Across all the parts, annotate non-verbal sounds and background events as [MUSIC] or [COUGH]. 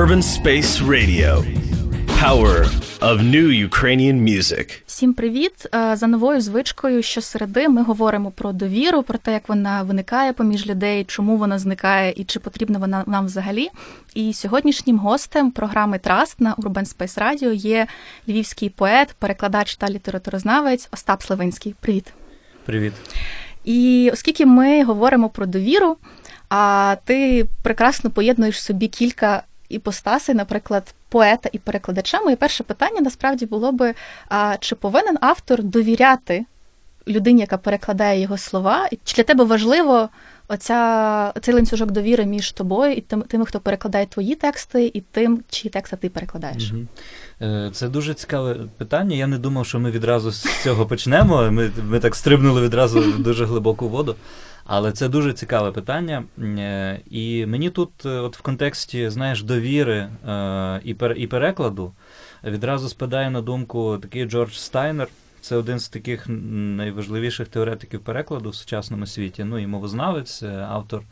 Urban Space Radio. Power of new Ukrainian music. Всім привіт! Е, За новою звичкою щосереди ми говоримо про довіру, про те, як вона виникає поміж людей, чому вона зникає і чи потрібна вона нам взагалі. І сьогоднішнім гостем програми Траст на Urban Space Radio є львівський поет, перекладач та літературознавець Остап Славинський. Привіт! Привіт. І оскільки ми говоримо про довіру, а ти прекрасно поєднуєш собі кілька іпостасей, наприклад, поета і перекладача. Моє перше питання насправді було би: а чи повинен автор довіряти людині, яка перекладає його слова? Чи для тебе важливо оця, цей ланцюжок довіри між тобою і тим, тими, хто перекладає твої тексти, і тим, чиї тексти ти перекладаєш? Е, Це дуже цікаве питання. Я не думав, що ми відразу з цього почнемо. Ми, ми так стрибнули відразу в дуже глибоку воду. Але це дуже цікаве питання. Е, І мені тут, е, от в контексті, знаєш, довіри е, і, перекладу, відразу спадає на думку такий Джордж Стайнер. Це один з таких найважливіших теоретиків перекладу в сучасному світі. Ну і мовознавець, автор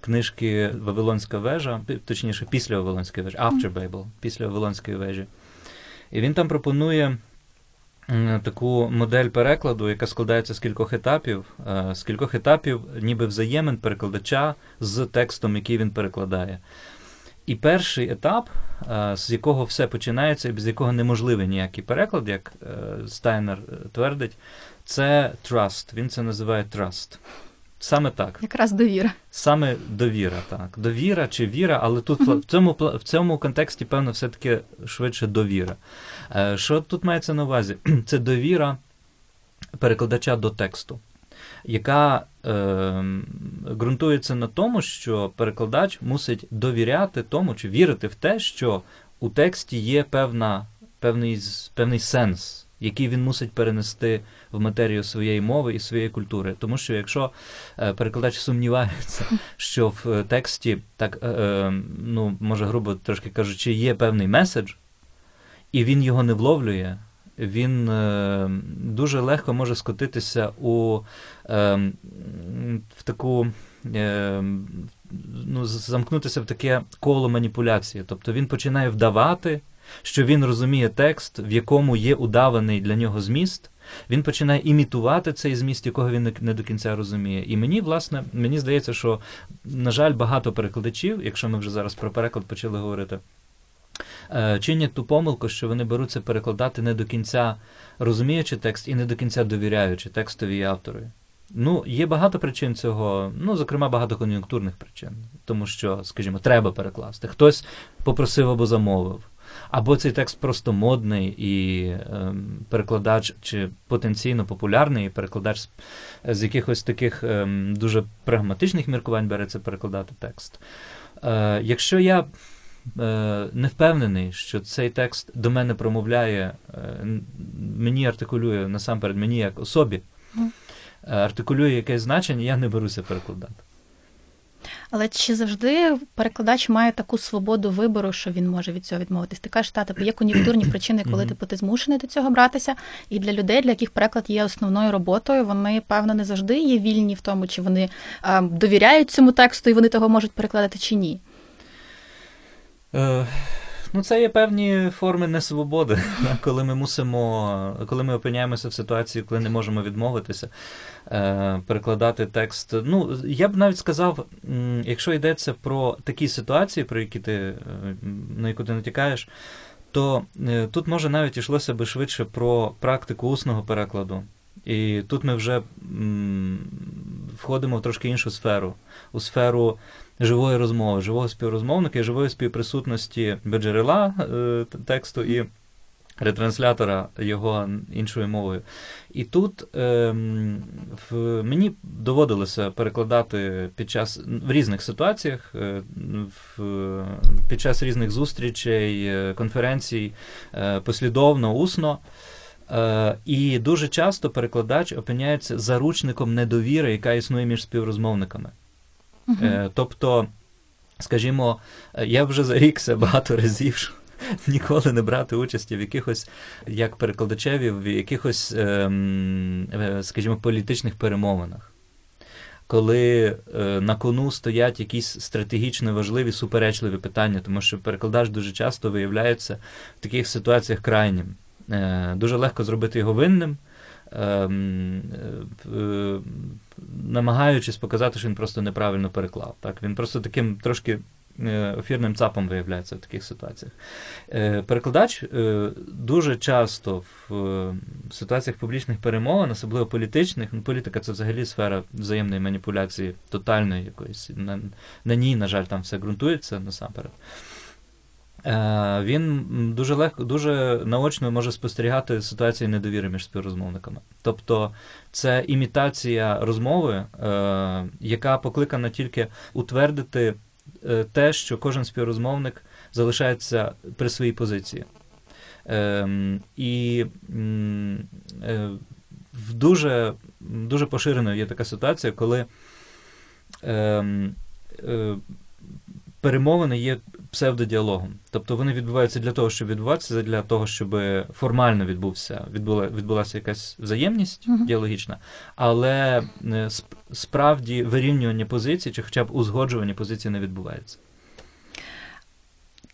книжки Вавилонська вежа, точніше, після Вавилонської вежі, After Babel, після Вавилонської вежі. І він там пропонує таку модель перекладу, яка складається з кількох етапів, е, з кількох етапів, ніби взаємин перекладача з текстом, який він перекладає. І перший етап, е, з якого все починається, і без якого неможливий ніякий переклад, як е, Стайнер е, твердить, це trust. Він це називає trust. Саме так. Якраз довіра. Саме довіра, так. Довіра чи віра, але тут в цьому в цьому контексті, певно, все-таки швидше довіра. Е, Що тут мається на увазі? [CLEARS THROAT] Це довіра перекладача до тексту, яка е, ґрунтується на тому, що перекладач мусить довіряти тому чи вірити в те, що у тексті є певна, певний, певний сенс. Який він мусить перенести в матерію своєї мови і своєї культури. Тому що якщо е, перекладач сумнівається, [LAUGHS] що в тексті, так, е, е, ну, може, грубо трошки кажучи, є певний меседж, і він його не вловлює, він е, дуже легко може скотитися у е, в таку. Е, ну, замкнутися в таке коло маніпуляції. Тобто він починає вдавати, що він розуміє текст, в якому є удаваний для нього зміст. Він починає імітувати цей зміст, якого він не- до кінця розуміє. І мені, власне, мені здається, що, на жаль, багато перекладачів, якщо ми вже зараз про переклад почали говорити, е, чинять ту помилку, що вони беруться перекладати не до кінця розуміючи текст і не до кінця довіряючи текстові і. Ну, є багато причин цього, ну, зокрема, багато кон'юнктурних причин, тому що, скажімо, треба перекласти. Хтось попросив або замовив. Або цей текст просто модний і ем, перекладач, чи потенційно популярний і перекладач з, з якихось таких ем, дуже прагматичних міркувань береться перекладати текст. Е, якщо я е, не впевнений, що цей текст до мене промовляє, е, мені артикулює насамперед мені як особі, е, артикулює якесь значення, я не беруся перекладати. Але чи завжди перекладач має таку свободу вибору, що він може від цього відмовитись? Ти кажеш, та, типу, є кон'юнктурні причини, коли типу, ти змушений до цього братися. І для людей, для яких переклад є основною роботою, вони, певно, не завжди є вільні в тому, чи вони е, довіряють цьому тексту, і вони того можуть перекладати чи ні. Ну, це є певні форми несвободи, [LAUGHS] коли ми мусимо, коли ми опиняємося в ситуації, коли не можемо відмовитися, е, перекладати текст. Ну, я б навіть сказав, якщо йдеться про такі ситуації, про які ти, е, на яку ти натякаєш, то е, тут може навіть йшлося би швидше про практику усного перекладу. І тут ми вже входимо в трошки іншу сферу, у сферу живої розмови, живого співрозмовника і живої співприсутності джерела е, тексту і ретранслятора його іншою мовою. І тут ем, в, мені доводилося перекладати під час в різних ситуаціях, е, в, під час різних зустрічей, е, конференцій, е, послідовно, усно. Е, і дуже часто перекладач опиняється заручником недовіри, яка існує між співрозмовниками. Е, тобто, скажімо, я вже зарікся багато разів, ніколи не брати участі в якихось, як перекладачеві, в якихось, ем, е, скажімо, політичних перемовинах. коли е, на кону стоять якісь стратегічно важливі суперечливі питання, тому що перекладач дуже часто виявляється в таких ситуаціях крайнім. Дуже легко зробити його винним. Ем, е, намагаючись показати, що він просто неправильно переклав. Так? Він просто таким трошки ефірним цапом виявляється в таких ситуаціях. Перекладач дуже часто в ситуаціях публічних перемовин, особливо політичних, ну, політика це взагалі сфера взаємної маніпуляції, тотальної якоїсь. На, на ній, на жаль, там все ґрунтується насамперед. Він дуже легко, дуже наочно може спостерігати ситуації недовіри між співрозмовниками. Тобто це імітація розмови, яка покликана тільки утвердити Е, те, що кожен співрозмовник залишається при своїй позиції. Ем, і е, в дуже дуже поширеною є така ситуація, коли ем, е, перемовини є псевдодіалогом. Тобто вони відбуваються для того, щоб відбуватися, для того, щоб формально відбувся, відбула, відбулася якась взаємність uh-huh. діалогічна, але е, справді вирівнювання позицій, чи хоча б узгоджування позицій не відбувається.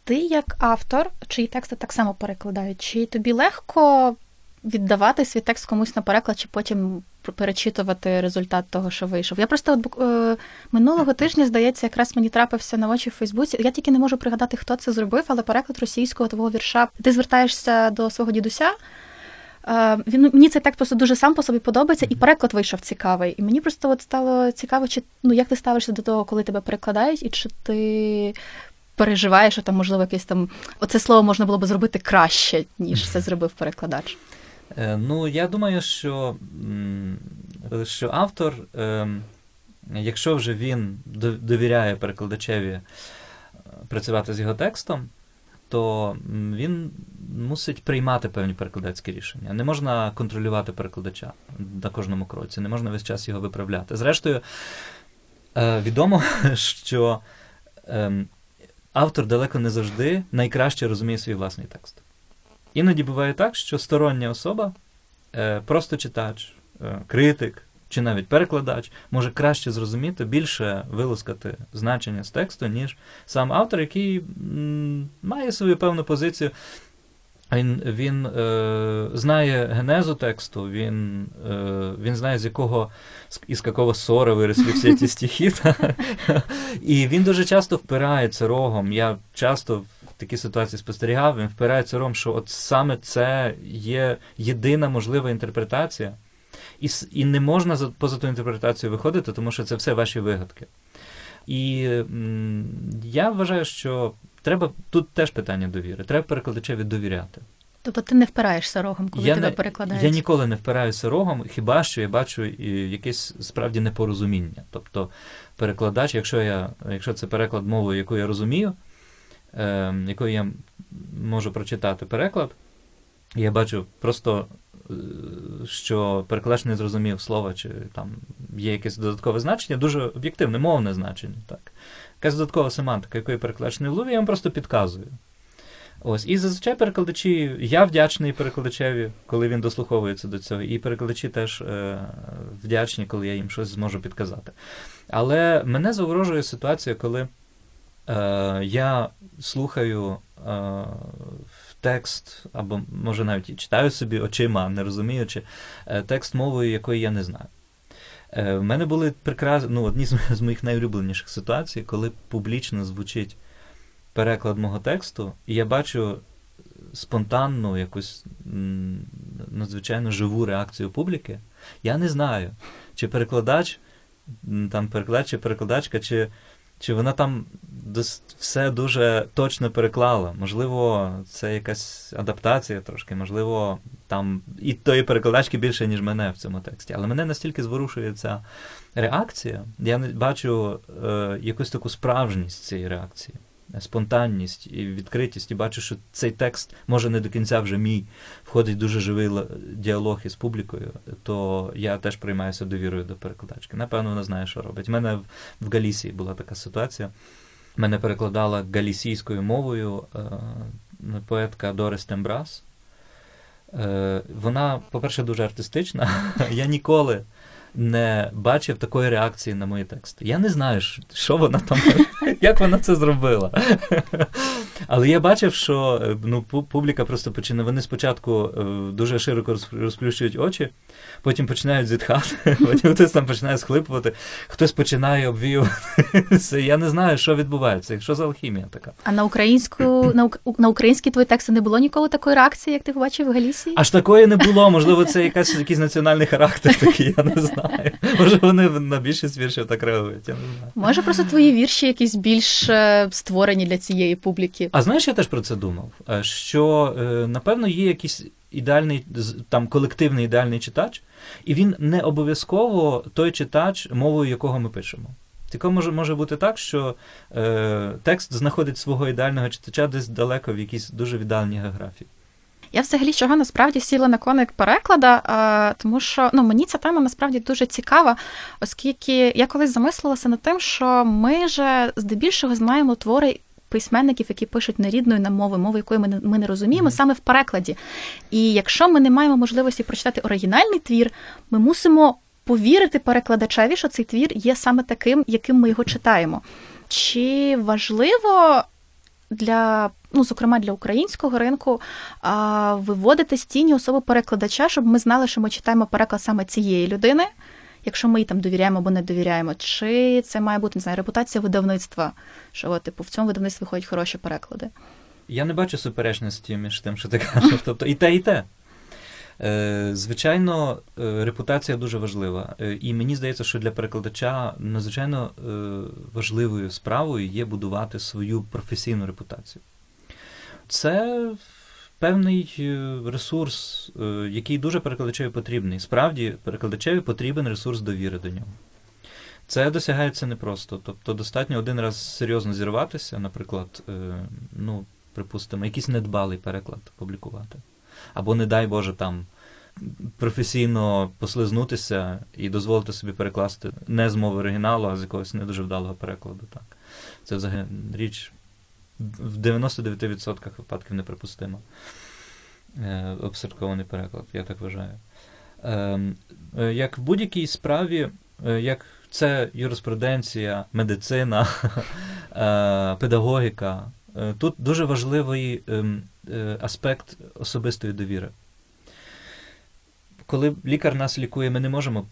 Ти як автор, чиї тексти так само перекладають, чи тобі легко віддавати свій текст комусь на переклад, чи потім перечитувати результат того, що вийшов. Я просто от е, минулого тижня, здається, якраз мені трапився на очі в Фейсбуці. Я тільки не можу пригадати, хто це зробив, але переклад російського твого вірша. Ти звертаєшся до свого дідуся. Е, він мені цей текст просто дуже сам по собі подобається, і переклад вийшов цікавий. І мені просто от стало цікаво, чи ну як ти ставишся до того, коли тебе перекладають, і чи ти переживаєш, що там можливо якесь там оце слово можна було би зробити краще, ніж це зробив перекладач. Е, ну, я думаю, що що автор, ем, якщо вже він довіряє перекладачеві е, працювати з його текстом, то він мусить приймати певні перекладацькі рішення. Не можна контролювати перекладача на кожному кроці, не можна весь час його виправляти. Зрештою, е, відомо, [LAUGHS] що ем, автор далеко не завжди найкраще розуміє свій власний текст. Іноді буває так, що стороння особа, е, просто читач, е, критик чи навіть перекладач може краще зрозуміти, більше вилускати значення з тексту, ніж сам автор, який має свою певну позицію. Він він е, знає генезу тексту, він е, він знає, з якого із якого ссора виросли всі ці стихи. [LAUGHS] І він дуже часто впирається рогом. Я часто такі ситуації спостерігав, він впирається ром, що от саме це є єдина можлива інтерпретація, і і не можна поза ту інтерпретацію виходити, тому що це все ваші вигадки. І м, я вважаю, що треба тут теж питання довіри. Треба перекладачеві довіряти. Тобто ти не впираєшся рогом, коли я тебе не, перекладають? Я ніколи не впираюся рогом, хіба що я бачу якесь справді непорозуміння. Тобто перекладач, якщо я, якщо це переклад мовою, яку я розумію, е, якою я можу прочитати переклад, я бачу просто, е, що перекладач не зрозумів слова, чи там є якесь додаткове значення, дуже об'єктивне, мовне значення. так. Якась додаткова семантика, якої перекладач не вловив, я вам просто підказую. Ось, І зазвичай перекладачі, я вдячний перекладачеві, коли він дослуховується до цього, і перекладачі теж е, вдячні, коли я їм щось зможу підказати. Але мене заворожує ситуація, коли я слухаю е, текст, або, може, навіть і читаю собі очима, не розуміючи, е, текст мовою, якої я не знаю. В мене були прекрасні, ну, одні [LAUGHS] з моїх найулюбленіших ситуацій, коли публічно звучить переклад мого тексту, і я бачу спонтанну, якусь надзвичайно живу реакцію публіки. Я не знаю, чи перекладач, там перекладач, чи перекладачка, чи чи вона там все дуже точно переклала? Можливо, це якась адаптація трошки, можливо, там і тої перекладачки більше, ніж мене в цьому тексті. Але мене настільки зворушує ця реакція, я не бачу е, якусь таку справжність цієї реакції спонтанність і відкритість, і бачу, що цей текст може не до кінця вже мій входить дуже живий діалог із публікою, то я теж приймаюся довірою до перекладачки. Напевно, вона знає, що робить. У мене в Галісії була така ситуація. Мене перекладала галісійською мовою е, поетка Дорис Тембрас. Е, Вона, по-перше, дуже артистична. [LAUGHS] Я ніколи не бачив такої реакції на мої тексти. Я не знаю, що вона там, як вона це зробила. Але я бачив, що е, ну, публіка просто починає. Вони спочатку е, дуже широко розплющують очі, потім починають зітхати, [LAUGHS] потім хтось там починає схлипувати, хтось починає обвіювати. Я не знаю, що відбувається, що за алхімія така. А на українську на, на українські твої тексти не було ніколи такої реакції, як ти побачив в Галісії? Аж такої не було. Можливо, це якась якийсь національний характер такий, я не знаю. Може, вони на більшість віршів так реагують. я не знаю. Може, просто твої вірші якісь більш е, створені для цієї публіки. А знаєш, я теж про це думав. Е, що е, напевно є якийсь ідеальний там колективний ідеальний читач, і він не обов'язково той читач, мовою якого ми пишемо. Тільки може може бути так, що е, текст знаходить свого ідеального читача десь далеко в якійсь дуже віддаленій географії. Я взагалі чого насправді сіла на коник переклада, тому що ну мені ця тема насправді дуже цікава, оскільки я колись замислилася над тим, що ми же здебільшого знаємо твори. Письменників, які пишуть нерідною нам мовою, мовою, якої ми не, ми не розуміємо, mm-hmm. саме в перекладі. І якщо ми не маємо можливості прочитати оригінальний твір, ми мусимо повірити перекладачеві, що цей твір є саме таким, яким ми його читаємо. Чи важливо для, ну, зокрема для українського ринку, а, виводити з тіні особи перекладача, щоб ми знали, що ми читаємо переклад саме цієї людини, якщо ми їй там довіряємо або не довіряємо, чи це має бути не знаю, репутація видавництва, що типу в цьому видавництві виходять хороші переклади? Я не бачу суперечності між тим, що ти кажеш. Тобто і те, і те. Е, звичайно, е, репутація дуже важлива, е, і мені здається, що для перекладача надзвичайно важливою справою є будувати свою професійну репутацію. Це певний ресурс, який дуже перекладачеві потрібний. Справді, перекладачеві потрібен ресурс довіри до нього. Це досягається непросто. Тобто, достатньо один раз серйозно зірватися, наприклад, ну, припустимо, якийсь недбалий переклад публікувати або, не дай Боже, там професійно послизнутися і дозволити собі перекласти не з мови оригіналу, а з якогось не дуже вдалого перекладу. Так. Це взагалі річ в 99% випадків неприпустима. Е, обсеркований переклад, я так вважаю. Ем, е, Як в будь-якій справі, е, як це юриспруденція, медицина, [LAUGHS] е, педагогіка, е, тут дуже важливий ем, аспект особистої довіри. Коли лікар нас лікує, ми не можемо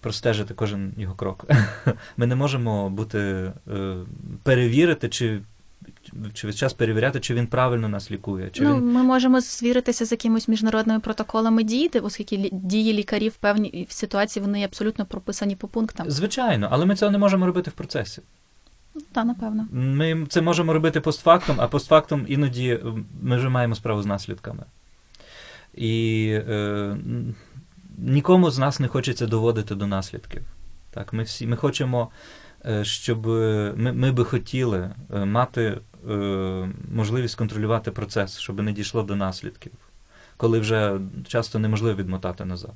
простежити кожен його крок. [LAUGHS] Ми не можемо бути перевірити, чи весь час перевіряти, чи він правильно нас лікує. Чи ну, він... Ми можемо звіритися з якимось міжнародними протоколами дії, оскільки дії лікарів в певній ситуації вони абсолютно прописані по пунктам. Звичайно, але ми цього не можемо робити в процесі. Так, напевно. Ми це можемо робити постфактом, а постфактом іноді ми вже маємо справу з наслідками. І е, нікому з нас не хочеться доводити до наслідків. Так, Ми всі ми хочемо, е, щоб ми ми би хотіли е, мати е, можливість контролювати процес, щоб не дійшло до наслідків, коли вже часто неможливо відмотати назад.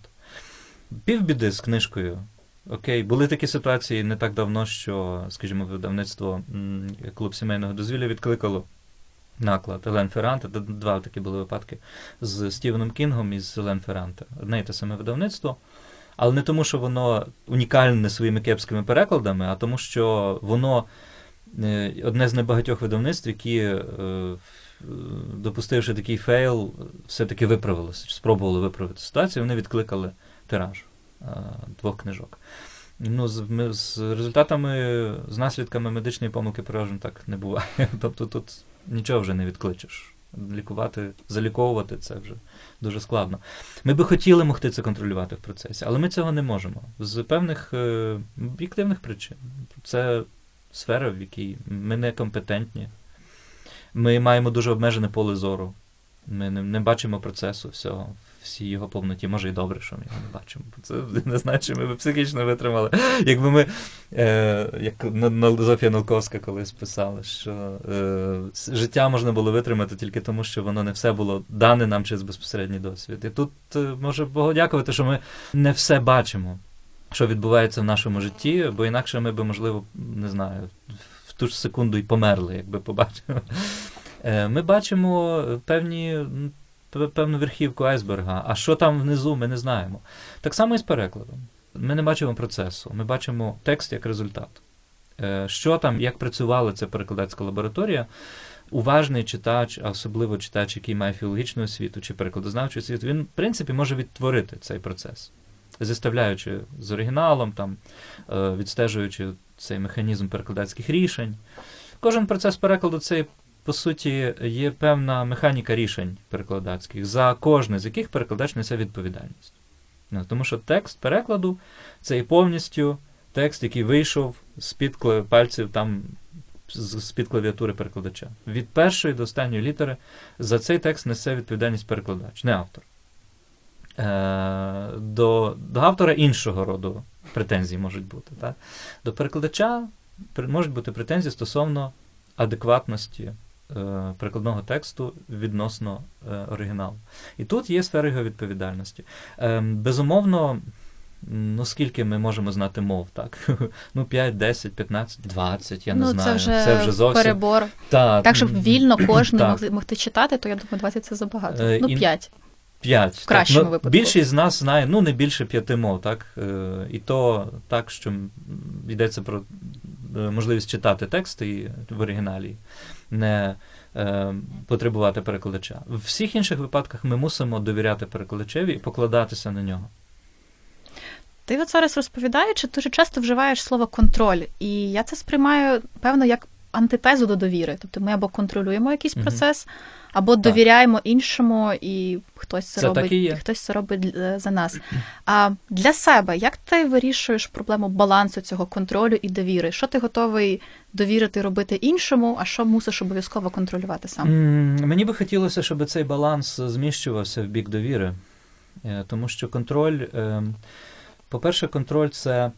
Півбіди з книжкою. Окей, були такі ситуації не так давно, що, скажімо, видавництво клуб сімейного дозвілля відкликало наклад Елен Ферранте. Два такі були випадки з Стівеном Кінгом і з Елен Ферранте. Одне і те саме видавництво. Але не тому, що воно унікальне своїми кепськими перекладами, а тому, що воно е, одне з небагатьох видавництв, які, е, допустивши такий фейл, все-таки виправилося, спробували виправити ситуацію, вони відкликали тираж. Е, двох книжок. Ну, з, з результатами, з наслідками медичної помилки переважно так не буває. [LAUGHS] Тобто тут нічого вже не відкличеш. Лікувати, заліковувати це вже дуже складно. Ми би хотіли могти це контролювати в процесі, але ми цього не можемо. З певних е, об'єктивних причин. Це сфера, в якій ми не компетентні. Ми маємо дуже обмежене поле зору. Ми не, не бачимо процесу всього всій його повноті. Може і добре, що ми його не бачимо. Це [LAUGHS] не знаю, чи ми б психічно витримали. Якби ми, е, як Зофія Нолковська колись писала, що е, життя можна було витримати тільки тому, що воно не все було дане нам через безпосередній досвід. І тут е, може Богу дякувати, що ми не все бачимо, що відбувається в нашому житті, бо інакше ми би, можливо, не знаю, в ту ж секунду і померли, якби побачили. Е, ми бачимо певні певну верхівку айсберга, а що там внизу, ми не знаємо. Так само і з перекладом. ми не бачимо процесу, ми бачимо текст як результат. Е, що там, як працювала ця перекладацька лабораторія, уважний читач, а особливо читач, який має філологічну освіту чи перекладознавчу освіту, він, в принципі, може відтворити цей процес, зіставляючи з оригіналом, там, е, відстежуючи цей механізм перекладацьких рішень. Кожен процес перекладу це, по суті, є певна механіка рішень перекладацьких, за кожне з яких перекладач несе відповідальність. Ну, Тому що текст перекладу це і повністю текст, який вийшов з-під пальців там з-під клавіатури перекладача. Від першої до останньої літери за цей текст несе відповідальність перекладач, не автор. Е, До до автора іншого роду претензії можуть бути. Так? До перекладача можуть бути претензії стосовно адекватності е, перекладного тексту відносно е, оригіналу. І тут є сфера його відповідальності. Е, Безумовно. Ну, скільки ми можемо знати мов, так? [LAUGHS] Ну, 5, 10, 15, 20, я не ну, знаю. Це вже, це вже зовсім перебор. Так, так, щоб вільно [CLEARS THROAT] кожен могли могти читати, то я думаю, 20 це забагато. Е, Ну, і- 5. 5. В кращому ну, випадку. Більшість з нас знає, ну, не більше п'яти мов, так? Е, І то так, що йдеться про е, можливість читати тексти в оригіналі, не е, потребувати перекладача. В всіх інших випадках ми мусимо довіряти перекладачеві і покладатися на нього. Ти от зараз розповідаючи, дуже часто вживаєш слово контроль, і я це сприймаю, певно, як антитезу до довіри. Тобто ми або контролюємо якийсь Мгм. процес, або довіряємо іншому, і хтось це, Це робить, так і хтось це робить е, за нас. А для себе як ти вирішуєш проблему балансу цього контролю і довіри? Що ти готовий довірити робити іншому, а що мусиш обов'язково контролювати сам? Мені би хотілося, щоб цей баланс зміщувався в бік довіри. Е, Тому що контроль, е, по-перше, контроль це,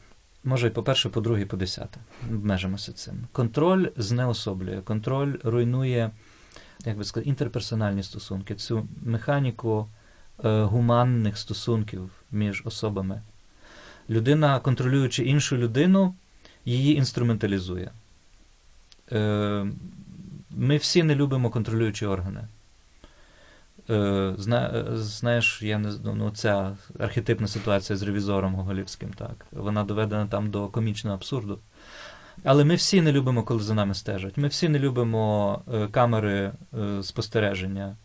може, і по-перше, по-друге, і по десяте. Обмежимося цим. Контроль знеособлює, контроль руйнує, як би сказати, інтерперсональні стосунки, цю механіку е, гуманних стосунків між особами. Людина, контролюючи іншу людину, її інструменталізує. Е, Ми всі не любимо контролюючі органи. Е, зна, е, знаєш, я не ну, ця архетипна ситуація з ревізором Гоголівським, так, вона доведена там до комічного абсурду. Але ми всі не любимо, коли за нами стежать. Ми всі не любимо е, камери спостереження.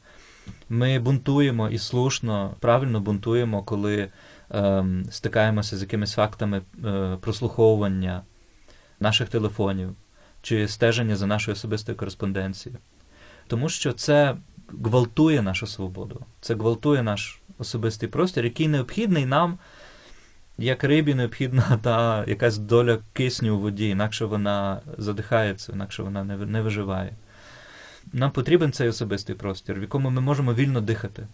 Ми бунтуємо і слушно, правильно бунтуємо, коли е, стикаємося з якимись фактами е, прослуховування наших телефонів чи стеження за нашою особистою кореспонденцією. Тому що це гвалтує нашу свободу, це гвалтує наш особистий простір, який необхідний нам, як рибі необхідна [LAUGHS] та якась доля кисню у воді, інакше вона задихається, інакше вона не, не виживає. Нам потрібен цей особистий простір, в якому ми можемо вільно дихати.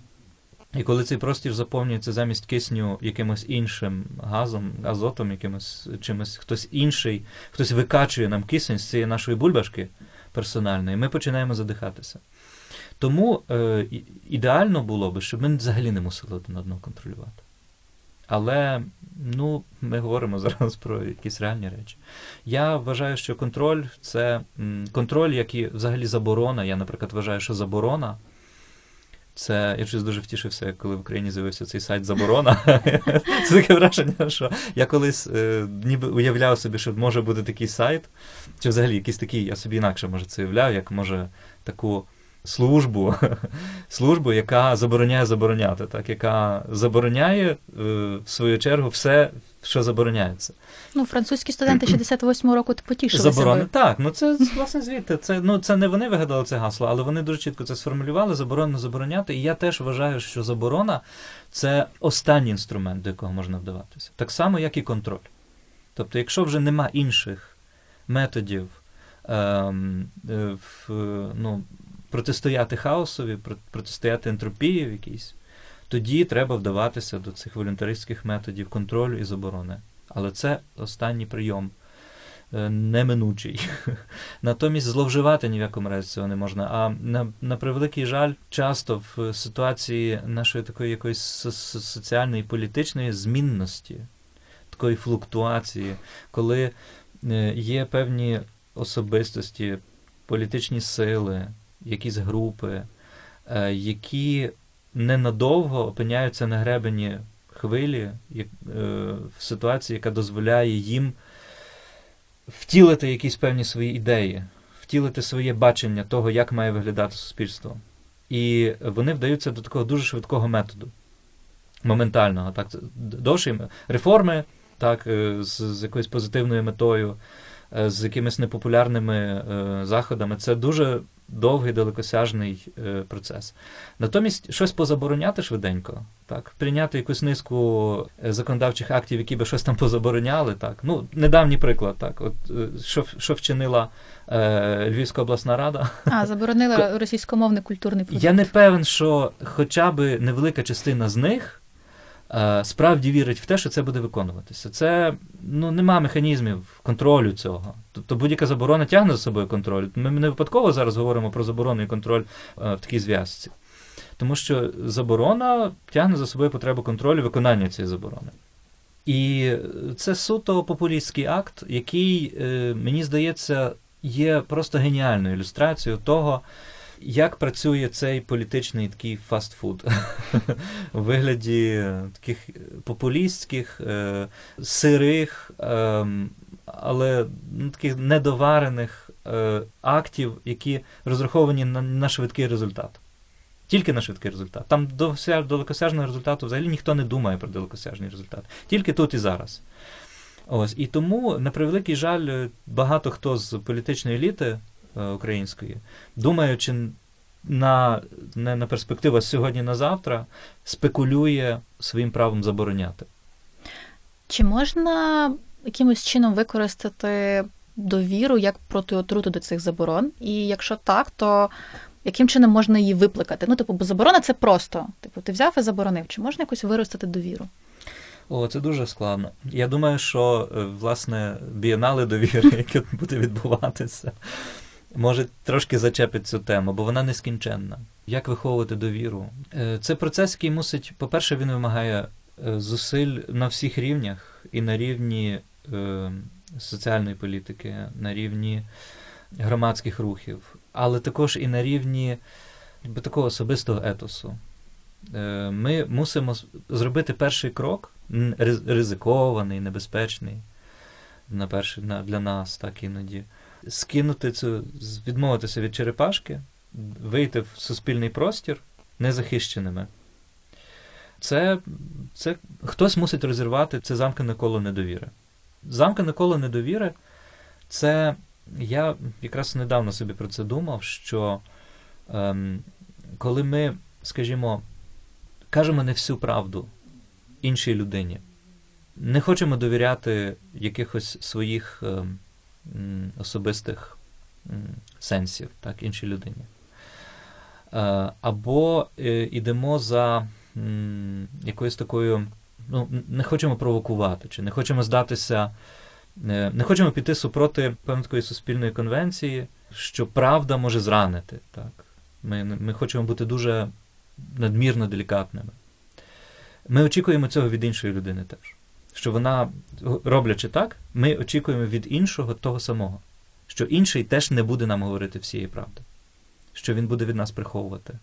І коли цей простір заповнюється замість кисню якимось іншим газом, азотом, якимось чимось, хтось інший, хтось викачує нам кисень з цієї нашої бульбашки персональної, ми починаємо задихатися. Тому е, ідеально було би, щоб ми взагалі не мусили один одного контролювати. Але ну, ми говоримо [LAUGHS] зараз про якісь реальні речі. Я вважаю, що контроль це контроль, як і взагалі заборона. Я, наприклад, вважаю, що заборона. Це я щось дуже втішився, коли в Україні з'явився цей сайт Заборона. [LAUGHS] Це таке враження, що я колись е, ніби уявляв собі, що може бути такий сайт, чи взагалі якийсь такий, я собі інакше може це уявляв, як може таку службу, [LAUGHS] службу, яка забороняє забороняти, так, яка забороняє е, в свою чергу все, що забороняється. Ну, французькі студенти 68-го року потішилися. Заборони. Так, ну це власне звідти. Це, ну, це не вони вигадали це гасло, але вони дуже чітко це сформулювали, заборонено забороняти. І я теж вважаю, що заборона це останній інструмент, до якого можна вдаватися. Так само, як і контроль. Тобто, якщо вже нема інших методів ем, е, в, ну, протистояти хаосові, про- протистояти ентропії якійсь, тоді треба вдаватися до цих волюнтаристських методів контролю і заборони. Але це останній прийом, е, неминучий. [LAUGHS] Натомість зловживати ні в якому разі цього не можна. А на, на превеликий жаль, часто в ситуації нашої такої якоїсь со- со- соціальної і політичної змінності, такої флуктуації, коли е, є певні особистості, політичні сили, якісь групи, е, які ненадовго опиняються на гребені хвилі, е, в ситуації, яка дозволяє їм втілити якісь певні свої ідеї, втілити своє бачення того, як має виглядати суспільство. І вони вдаються до такого дуже швидкого методу, моментального. Так, довші реформи, так, е, з, з якоюсь позитивною метою, з якимись непопулярними е, заходами. Це дуже довгий далекосяжний е, процес. Натомість щось позабороняти швиденько, так, прийняти якусь низку е, законодавчих актів, які би щось там позабороняли. Так. Ну, Недавній приклад, так, от, е, що, що вчинила е, Львівська обласна рада. А, заборонила російськомовний культурний продукт. Я не певен, що хоча б невелика частина з них. Е, справді вірить в те, що це буде виконуватися. Це ну, нема механізмів контролю цього. Тобто будь-яка заборона тягне за собою контроль. Ми не випадково зараз говоримо про заборону і контроль е, в такій зв'язці. Тому що заборона тягне за собою потребу контролю виконання цієї заборони. І це суто популістський акт, який, е, мені здається, є просто геніальною ілюстрацією того, як працює цей політичний такий фастфуд у вигляді таких популістських, е, сирих, е, але ну, таких недоварених е, актів, які розраховані на, на швидкий результат. Тільки на швидкий результат. Там до далекосяжного результату взагалі ніхто не думає про далекосяжний результат. Тільки тут і зараз. Ось. І тому, на превеликий жаль, багато хто з політичної еліти української, думаючи на не на перспективу, а сьогодні на завтра, спекулює своїм правом забороняти. Чи можна якимось чином використати довіру як протиотруту до цих заборон? І якщо так, то яким чином можна її випликати? Ну, типу, бо заборона це просто. Типу, ти взяв і заборонив. Чи можна якось виростити довіру? О, це дуже складно. Я думаю, що власне бієнали довіри, [LAUGHS] яке буде відбуватися, може трошки зачепить цю тему, бо вона нескінченна. Як виховувати довіру? Це процес, який мусить, по-перше, він вимагає зусиль на всіх рівнях, і на рівні е, соціальної політики, на рівні громадських рухів, але також і на рівні такого особистого етосу. Е, Ми мусимо зробити перший крок, ризикований, небезпечний на перший, для нас, так іноді скинути цю, відмовитися від черепашки, вийти в суспільний простір незахищеними. Це це хтось мусить розірвати це замкнене коло недовіри. Замкнене коло недовіри це я якраз недавно собі про це думав, що ем, коли ми, скажімо, кажемо не всю правду іншій людині, не хочемо довіряти якихось своїх ем, особистих сенсів так, іншій людині. Е, або йдемо е, за якоюсь такою, ну, не хочемо провокувати, чи не хочемо здатися, е, не хочемо піти супроти певної такої суспільної конвенції, що правда може зранити. Так? Ми, Ми хочемо бути дуже надмірно делікатними. Ми очікуємо цього від іншої людини теж що вона, роблячи так, ми очікуємо від іншого того самого, що інший теж не буде нам говорити всієї правди, що він буде від нас приховувати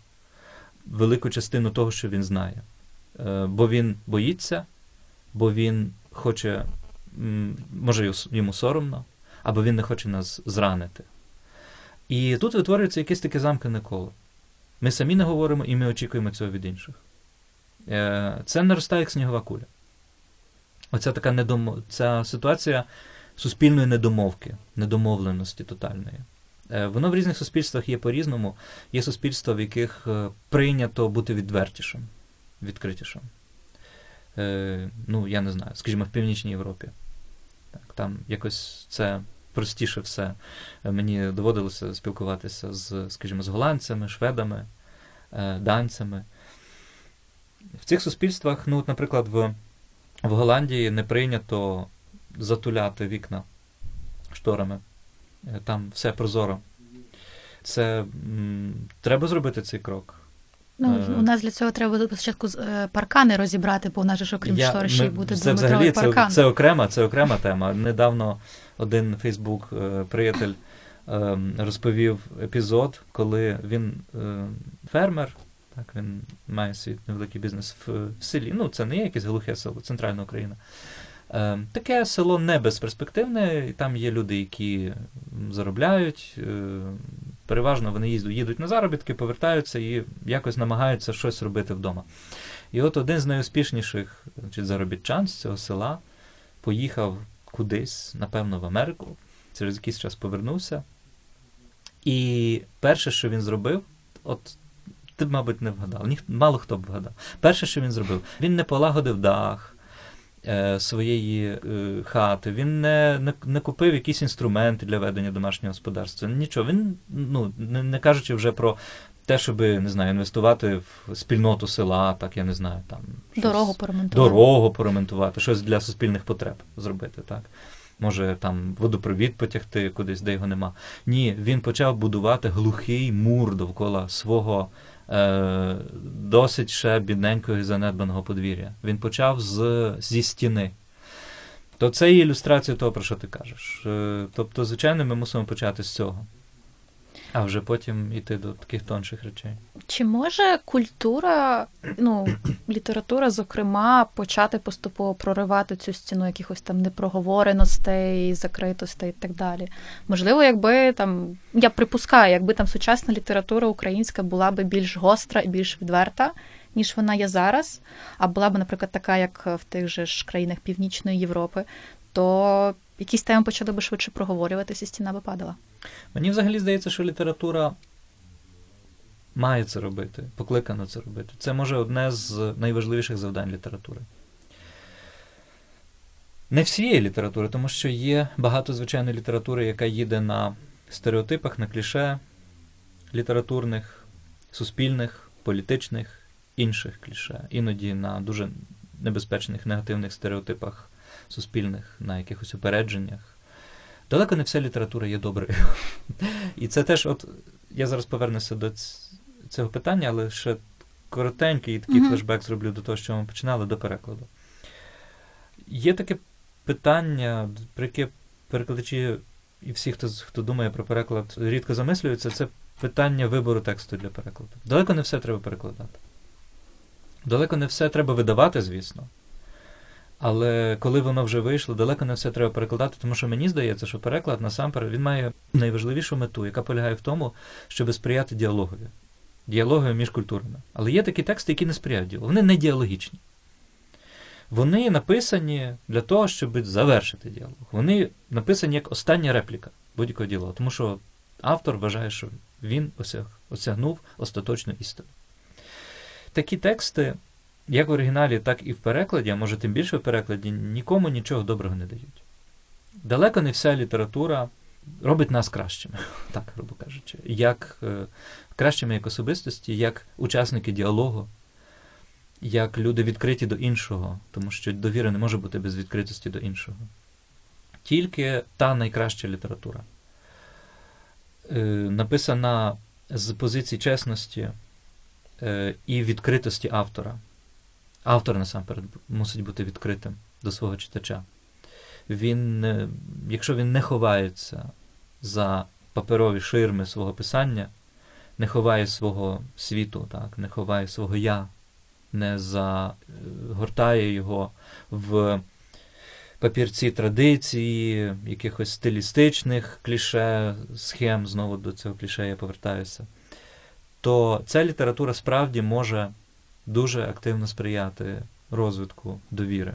велику частину того, що він знає. Е, бо він боїться, бо він хоче, може, йому соромно, або він не хоче нас зранити. І тут витворюється якесь таке замкнене коло. Ми самі не говоримо, і ми очікуємо цього від інших. Е, це наростає як снігова куля. Оця така недом... ця ситуація суспільної недомовки, недомовленості тотальної. Е, воно в різних суспільствах є по-різному. Є суспільства, в яких е, прийнято бути відвертішим, відкритішим. Е, ну, я не знаю, скажімо, в Північній Європі. Так, Там якось це простіше все. Мені доводилося спілкуватися з, скажімо, з голландцями, шведами, данцями. В цих суспільствах, ну, от, наприклад, в в Голландії не прийнято затуляти вікна шторами. Е, там все прозоро. Це м, треба зробити цей крок. Ну, е, У нас для цього треба спочатку е, паркани розібрати, бо у нас же, окрім Я, штори, ще й буде це взагалі паркан. Це, це окрема це окрема тема. Недавно один Фейсбук приятель ем, розповів епізод, коли він фермер Так, він має свій невеликий бізнес в, в селі. Ну, це не є якесь глухе село, центральна Україна. Е, таке село не безперспективне, і там є люди, які заробляють. Е, переважно вони їздять, їдуть на заробітки, повертаються і якось намагаються щось робити вдома. І от один з найуспішніших значить, заробітчан з цього села поїхав кудись, напевно, в Америку, через якийсь час повернувся. І перше, що він зробив, от ти, б, мабуть, не вгадав, Ніх, мало хто б вгадав. Перше, що він зробив, він не полагодив дах е, своєї е, хати, він не, не не, купив якісь інструменти для ведення домашнього господарства. Нічого. Він, ну, не, не кажучи вже про те, щоб не знаю, інвестувати в спільноту села, так я не знаю, там щось, дорогу поремонтувати. Дорогу поремонтувати, щось для суспільних потреб зробити, так. Може там водопровід потягти кудись, де його нема. Ні, він почав будувати глухий мур довкола свого е, досить ще бідненького і занедбаного подвір'я. Він почав з, зі стіни. То це є ілюстрація того, про що ти кажеш. Е, тобто, звичайно, ми мусимо почати з цього. А вже потім йти до таких тонших речей. Чи може культура, ну, література, зокрема, почати поступово проривати цю стіну якихось там непроговореностей, закритостей і так далі? Можливо, якби там, я припускаю, якби там сучасна література українська була би більш гостра і більш відверта, ніж вона є зараз, а була б, наприклад, така, як в тих же ж країнах Північної Європи, то якісь теми почали би швидше проговорюватися, стіна би падала. Мені взагалі здається, що література має це робити, покликана це робити. Це може одне з найважливіших завдань літератури. Не всієї літератури, тому що є багато звичайної літератури, яка їде на стереотипах, на кліше літературних, суспільних, політичних, інших кліше, іноді на дуже небезпечних негативних стереотипах суспільних, на якихось упередженнях. Далеко не вся література є доброю. І це теж, от я зараз повернуся до цього питання, але ще коротенький такий mm-hmm. флешбек зроблю до того, що ми починали до перекладу. Є таке питання, про яке перекладачі і всі, хто хто думає про переклад, рідко замислюються, це питання вибору тексту для перекладу. Далеко не все треба перекладати. Далеко не все треба видавати, звісно. Але коли воно вже вийшло, далеко не все треба перекладати, тому що мені здається, що переклад насамперед він має найважливішу мету, яка полягає в тому, щоб сприяти діалогові, діалогові між культурами. Але є такі тексти, які не сприяють діалогу. Вони не діалогічні. Вони написані для того, щоб завершити діалог. Вони написані як остання репліка будь-якого діалогу, тому що автор вважає, що він осяг, осягнув остаточну істину. Такі тексти як в оригіналі, так і в перекладі, а може тим більше в перекладі, нікому нічого доброго не дають. Далеко не вся література робить нас кращими, [LAUGHS] так грубо кажучи, як е, кращими як особистості, як учасники діалогу, як люди відкриті до іншого, тому що довіра не може бути без відкритості до іншого. Тільки та найкраща література, е, написана з позиції чесності е, і відкритості автора. Автор насамперед мусить бути відкритим до свого читача. Він, Якщо він не ховається за паперові ширми свого писання, не ховає свого світу, так, не ховає свого я, не загортає його в папірці традиції, якихось стилістичних кліше, схем, знову до цього кліше я повертаюся, то ця література справді може дуже активно сприяти розвитку довіри.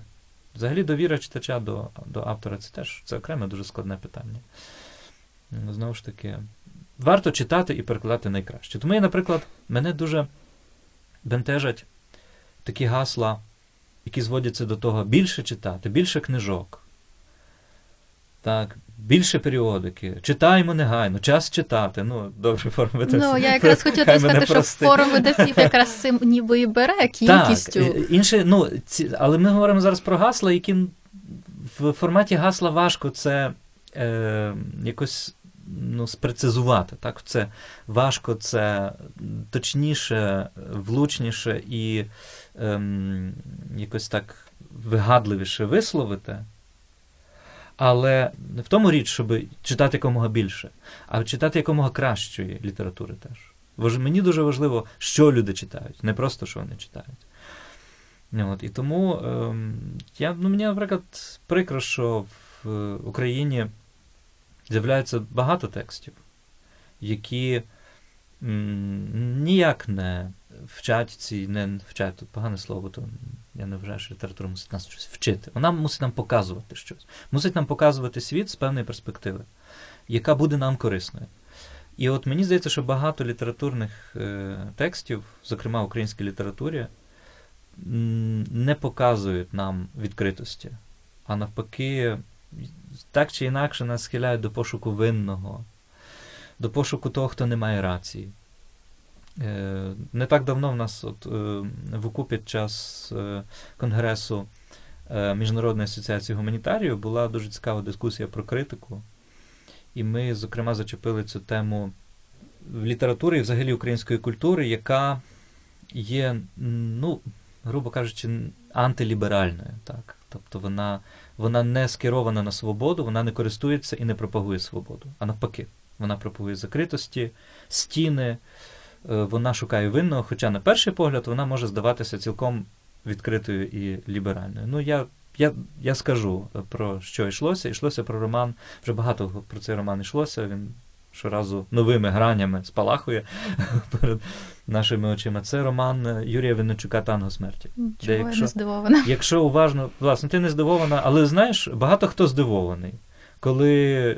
Взагалі, довіра читача до до автора це теж це окреме дуже складне питання. Знову ж таки, варто читати і перекладати найкраще. Тому, я, наприклад, мене дуже бентежать такі гасла, які зводяться до того більше читати, більше книжок. Так, більше періодики, читаємо негайно, час читати. Ну, добре, видавців. Ну, я якраз хотіла сказати, що форум видавців якраз цим ніби і бере кількістю. Так, інше, ну, ці, Але ми говоримо зараз про гасла, які в форматі гасла важко це е, якось ну, спрецизувати. Так? Це важко, це точніше, влучніше і е, якось так вигадливіше висловити. Але не в тому річ, щоб читати якомога більше, а читати якомога кращої літератури теж. Мені дуже важливо, що люди читають, не просто що вони читають. От, І тому ем, я, ну, мені, наприклад, прикро, що в Україні з'являється багато текстів, які ніяк не вчать ці, не вчать тут погане слово, то я не вважаю, що література мусить нас щось вчити. Вона мусить нам показувати щось. Мусить нам показувати світ з певної перспективи, яка буде нам корисною. І от мені здається, що багато літературних е, текстів, зокрема в українській літературі, не показують нам відкритості, а навпаки, так чи інакше нас схиляють до пошуку винного, до пошуку того, хто не має рації. Е, не так давно в нас от, е, в УКУ під час е, Конгресу Міжнародної асоціації гуманітарію була дуже цікава дискусія про критику. І ми, зокрема, зачепили цю тему в літературі і взагалі української культури, яка є, ну, грубо кажучи, антиліберальною. Так? Тобто вона вона не скерована на свободу, вона не користується і не пропагує свободу. А навпаки, вона пропагує закритості, стіни, е, вона шукає винного, хоча, на перший погляд, вона може здаватися цілком відкритою і ліберальною. Ну, я я, я скажу про що йшлося. Йшлося про роман, вже багато про цей роман йшлося. Він щоразу новими гранями спалахує [LAUGHS] перед нашими очима. Це роман Юрія Винничука Танго смерті. Чого де, якщо, я не здивована. Якщо уважно, власне, ти не здивована, але знаєш, багато хто здивований, коли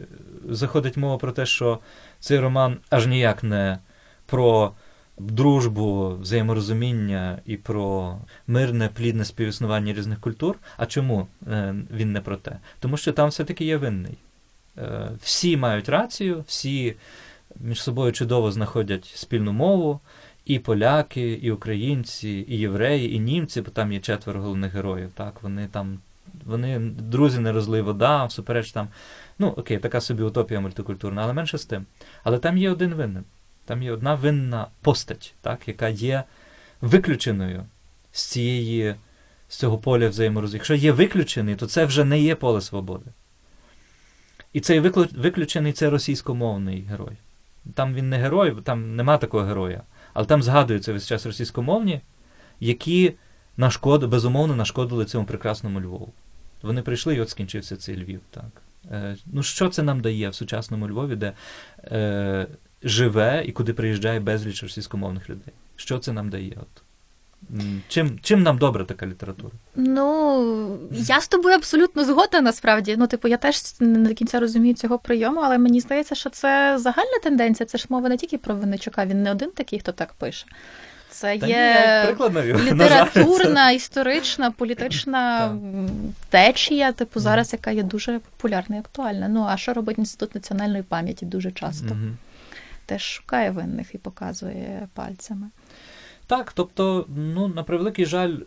заходить мова про те, що цей роман аж ніяк не про дружбу, взаєморозуміння і про мирне, плідне співіснування різних культур. А чому е, він не про те? Тому що там все-таки є винний. Е, всі мають рацію, всі між собою чудово знаходять спільну мову. І поляки, і українці, і євреї, і німці, бо там є четверо головних героїв. Так, вони там, вони друзі не розлий вода, всупереч там. Ну, окей, така собі утопія мультикультурна, але менше з тим. Але там є один винен. Там є одна винна постать, так, яка є виключеною з цієї, з цього поля взаєморозуміння. Якщо є виключений, то це вже не є поле свободи. І цей виключений це російськомовний герой. Там він не герой, там нема такого героя. Але там згадуються весь час російськомовні, які нашкод, безумовно нашкодили цьому прекрасному Львову. Вони прийшли, і от скінчився цей Львів. так. Е, Ну, Що це нам дає в сучасному Львові, де е, живе і куди приїжджає безліч російськомовних людей? Що це нам дає? От? Чим чим нам добра така література? Ну я з тобою абсолютно згодна насправді. Ну, типу, я теж не до кінця розумію цього прийому, але мені здається, що це загальна тенденція. Це ж мова не тільки про Винничука, він не один такий, хто так пише. Це Та є ні, [LAUGHS] літературна, історична, політична течія, типу, зараз, яка є дуже популярна і актуальна. Ну, а що робить інститут національної пам'яті дуже часто? Теж шукає винних і показує пальцями. Так, тобто, ну, на превеликий жаль,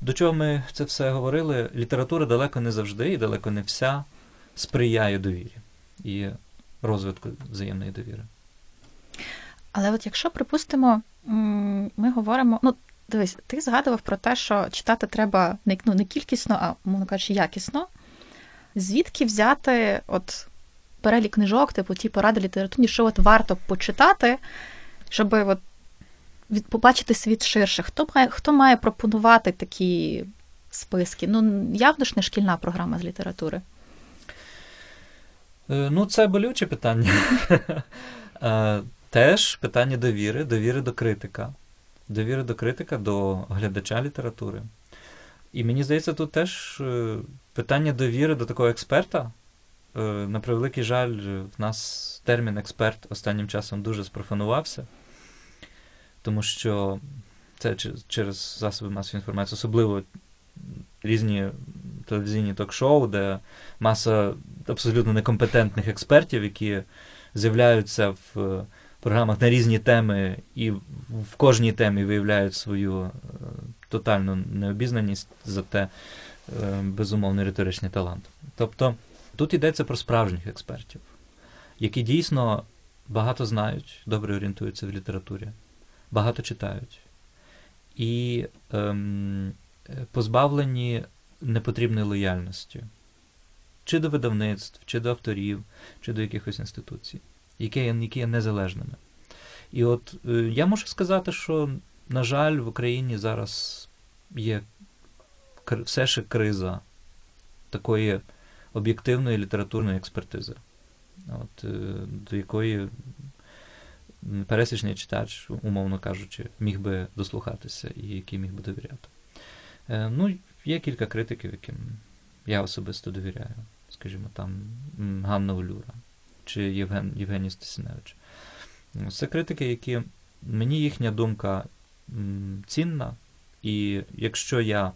до чого ми це все говорили, література далеко не завжди і далеко не вся сприяє довірі і розвитку взаємної довіри. Але от якщо, припустимо, ми говоримо, ну, дивись, ти згадував про те, що читати треба не ну, не кількісно, а, мовно кажучи, якісно. Звідки взяти от перелік книжок, типу ті поради літературні, що от варто почитати, щоб от від побачити світ ширше. Хто має хто має пропонувати такі списки? Ну, явно ж не шкільна програма з літератури. Е, ну, це болюче питання. [LAUGHS] Е, теж питання довіри, довіри до критика. Довіри до критика, до глядача літератури. І мені здається, тут теж е, питання довіри до такого експерта. На превеликий жаль, в нас термін експерт останнім часом дуже спрофанувався тому що це через засоби масової інформації, особливо різні телевізійні ток-шоу, де маса абсолютно некомпетентних експертів, які з'являються в програмах на різні теми і в кожній темі виявляють свою е, тотальну необізнаність, зате е, безумовний риторичний талант. Тобто тут йдеться про справжніх експертів, які дійсно багато знають, добре орієнтуються в літературі багато читають. І ем, позбавлені непотрібної лояльності чи до видавництв, чи до авторів, чи до якихось інституцій, які які є незалежними. І от е, я можу сказати, що, на жаль, в Україні зараз є все ще криза такої об'єктивної літературної експертизи, от, е, до якої пересічний читач, умовно кажучи, міг би дослухатися і який міг би довіряти. Е, ну, є кілька критиків, яким я особисто довіряю, скажімо, там Ганна Олюра чи Євген, Євгеній Стасіневич. Це критики, які мені їхня думка цінна, і якщо я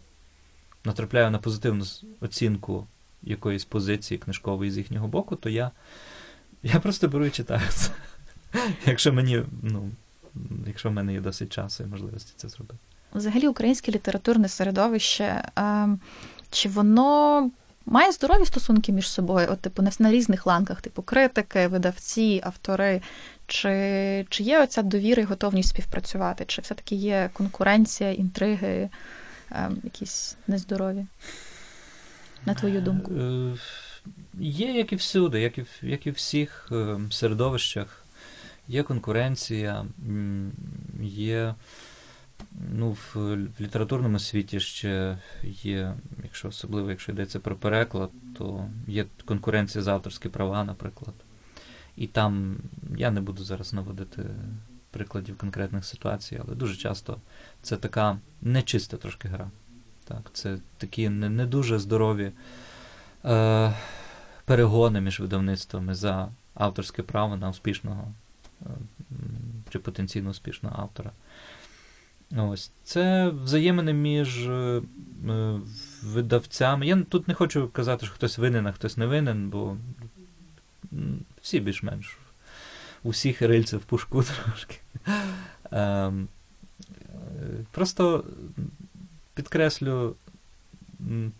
натрапляю на позитивну оцінку якоїсь позиції книжкової з їхнього боку, то я я просто беру і читаю це. [LAUGHS] Якщо мені, ну, якщо в мене є досить часу і можливості це зробити. Взагалі, українське літературне середовище, чи воно має здорові стосунки між собою, от, типу, на різних ланках, типу критики, видавці, автори, чи чи є оця довіра і готовність співпрацювати? Чи все-таки є конкуренція, інтриги, е, якісь нездорові? На твою думку? Е, є, як і всюди, як і як і в всіх е, середовищах. Є конкуренція, є ну, в, в літературному світі ще є, якщо особливо, якщо йдеться про переклад, то є конкуренція за авторські права, наприклад. І там я не буду зараз наводити прикладів конкретних ситуацій, але дуже часто це така нечиста трошки гра. Так, Це такі не не дуже здорові е, перегони між видавництвами за авторське право на успішного е, чи потенційно успішного автора. Ось. Це взаємини між е, видавцями. Я тут не хочу казати, що хтось винен, а хтось не винен, бо всі більш-менш. Усіх рильців в пушку [LAUGHS] трошки. Ем, просто підкреслю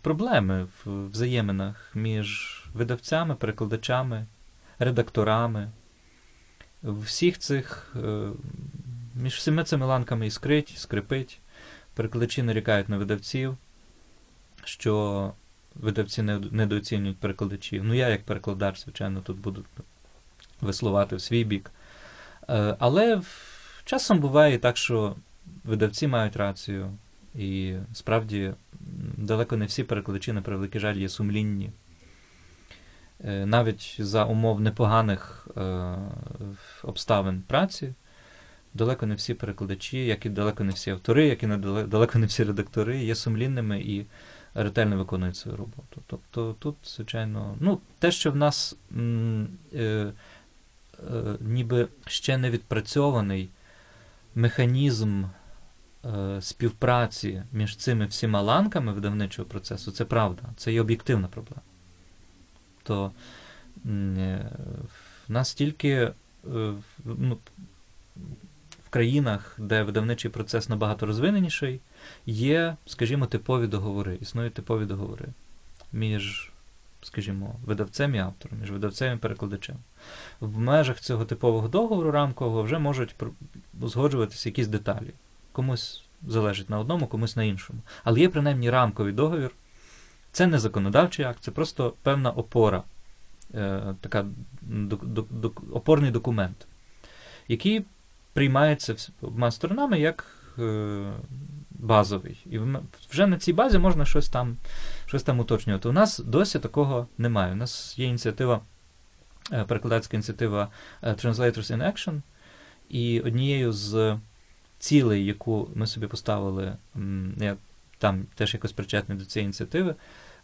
проблеми в взаєминах між видавцями, перекладачами, редакторами. Всіх цих, е, між всіми цими ланками іскрить, скрипить. Перекладачі нарікають на видавців, що видавці недооцінюють перекладачів. Ну, я, як перекладач, звичайно, тут буду веслувати в свій бік. Е, але часом буває так, що видавці мають рацію, і справді далеко не всі перекладачі, на превеликий жаль, є сумлінні. Е, навіть за умов непоганих е, обставин праці, далеко не всі перекладачі, як і далеко не всі автори, як і далеко не всі редактори, є сумлінними і ретельно виконують свою роботу. Тобто тут, звичайно, ну, те, що в нас м, е, е, ніби ще не відпрацьований механізм е, співпраці між цими всіма ланками видавничого процесу, це правда, це є об'єктивна проблема. То е, в нас тільки е, ну, країнах, де видавничий процес набагато розвиненіший, є, скажімо, типові договори, існують типові договори між, скажімо, видавцем і автором, між видавцем і перекладачем. В межах цього типового договору рамкового вже можуть узгоджуватися якісь деталі. Комусь залежить на одному, комусь на іншому. Але є принаймні рамковий договір. Це не законодавчий акт, це просто певна опора, е, така опорний документ, який приймається обома сторонами як е, базовий. І вже на цій базі можна щось там щось там уточнювати. У нас досі такого немає. У нас є ініціатива, е, перекладацька ініціатива е, Translators in Action, і однією з цілей, яку ми собі поставили, я там теж якось причетний до цієї ініціативи,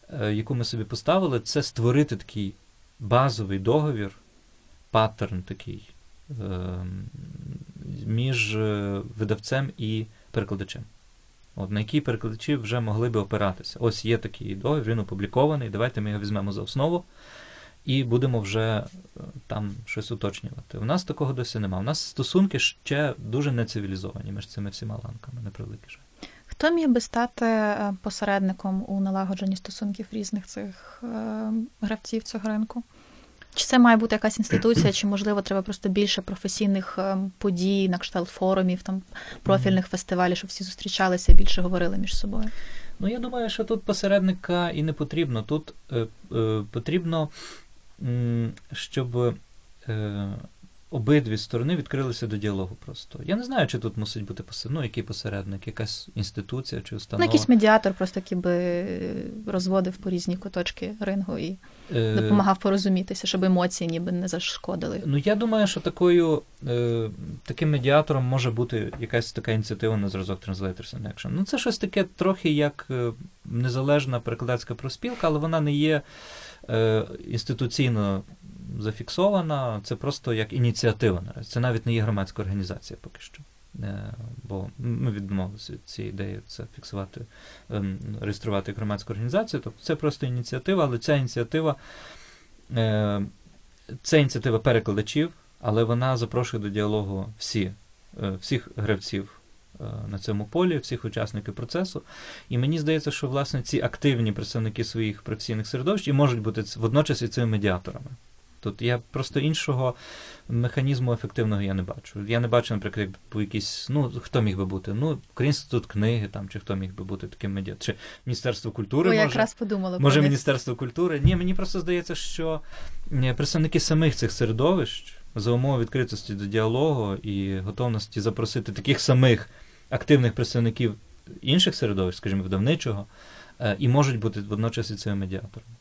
е, яку ми собі поставили, це створити такий базовий договір, паттерн такий між видавцем і перекладачем. От, На які перекладачі вже могли би опиратися. Ось є такий договір, він опублікований. Давайте ми його візьмемо за основу і будемо вже е, там щось уточнювати. У нас такого досі немає. У нас стосунки ще дуже нецивілізовані між цими всіма ланками, не превеликий. Хто міг би стати е, посередником у налагодженні стосунків різних цих е, гравців цього ринку? Чи це має бути якась інституція, чи можливо треба просто більше професійних ем, подій, на кшталт форумів, там профільних фестивалів, щоб всі зустрічалися і більше говорили між собою? Ну я думаю, що тут посередника і не потрібно. Тут е, е, потрібно, щоб е, обидві сторони відкрилися до діалогу просто. Я не знаю, чи тут мусить бути посередник, ну, який посередник, якась інституція чи Ну, якийсь медіатор, просто який би розводив по різні куточки рингу і Е, допомагав порозумітися, щоб емоції ніби не зашкодили. Ну, я думаю, що такою, е, таким медіатором може бути якась така ініціатива на зразок Translators in Action. Ну, це щось таке трохи як е, незалежна перекладацька проспілка, але вона не є е, інституційно зафіксована, це просто як ініціатива наразі. Це навіть не є громадська організація поки що. Е, бо ми відмовилися від цієї ідеї це фіксувати, ем, реєструвати як громадську організацію. Тобто це просто ініціатива, але ця ініціатива е, це ініціатива перекладачів, але вона запрошує до діалогу всі, е, всіх гравців на цьому полі, всіх учасників процесу. І мені здається, що власне ці активні представники своїх професійних середовищ і можуть бути водночас і цими медіаторами. Тут я просто іншого механізму ефективного я не бачу. Я не бачу, наприклад, якби якийсь, ну хто міг би бути? Ну, Український інститут книги там, чи хто міг би бути таким медіатором, чи Міністерство культури Ми може. якраз подумали Може, про них. Міністерство культури? Ні, мені просто здається, що представники самих цих середовищ за умови відкритості до діалогу і готовності запросити таких самих активних представників інших середовищ, скажімо, видавничого, е, і можуть бути водночас і цими медіаторами.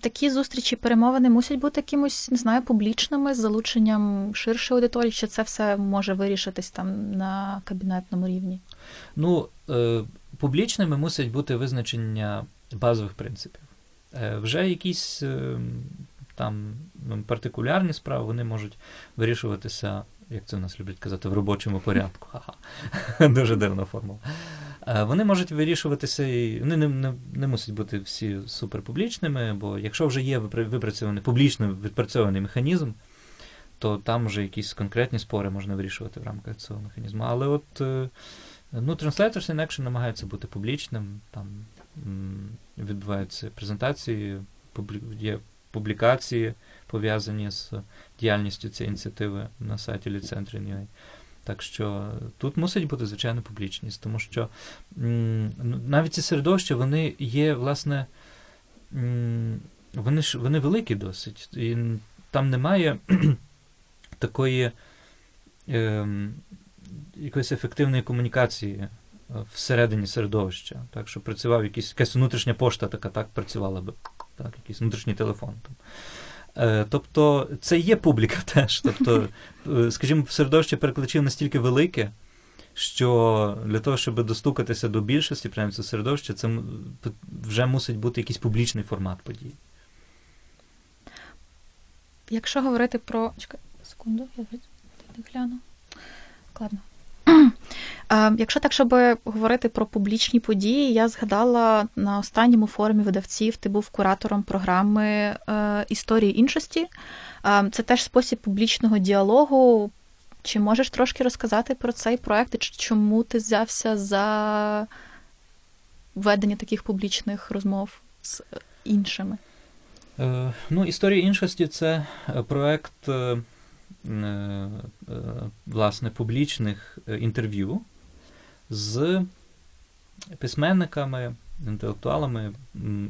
Такі зустрічі, перемовини мусять бути якимось, не знаю, публічними, з залученням ширшої аудиторії, чи це все може вирішитись там на кабінетному рівні? Ну, е, публічними мусять бути визначення базових принципів. Е, вже якісь е, там партикулярні справи вони можуть вирішуватися, як це в нас люблять казати, в робочому порядку. Ха-ха. [LAUGHS] Дуже дивна формула. Е, Вони можуть вирішуватися, і вони не, не, не мусять бути всі суперпублічними, бо якщо вже є випрацьований публічно відпрацьований механізм, то там вже якісь конкретні спори можна вирішувати в рамках цього механізму. Але от е, ну, Translators in Action намагаються бути публічним, там відбуваються презентації, є публікації, пов'язані з діяльністю цієї ініціативи на сайті Ліцентрі.ua. Так що тут мусить бути, звичайно, публічність, тому що ну, навіть ці середовища, вони є, власне, вони ж вони великі досить. І там немає [CLEARS THROAT] такої ем, якоїсь ефективної комунікації е, всередині середовища. Так, що працював якийсь, якась внутрішня пошта, така так працювала би, так, якийсь внутрішній телефон. Там. Е, тобто це є публіка [LAUGHS] теж. Тобто, е, скажімо, середовище перекладачів настільки велике, що для того, щоб достукатися до більшості, принаймні це середовище, це вже мусить бути якийсь публічний формат подій. Якщо говорити про. Чекай, секунду, я гляну. Складно. Е, Якщо так, щоб говорити про публічні події, я згадала на останньому форумі видавців, ти був куратором програми е, історії іншості. Е, Це теж спосіб публічного діалогу. Чи можеш трошки розказати про цей проект і чому ти взявся за ведення таких публічних розмов з іншими? Е, ну, Історія іншості це е, проект власне публічних е, інтерв'ю з письменниками, інтелектуалами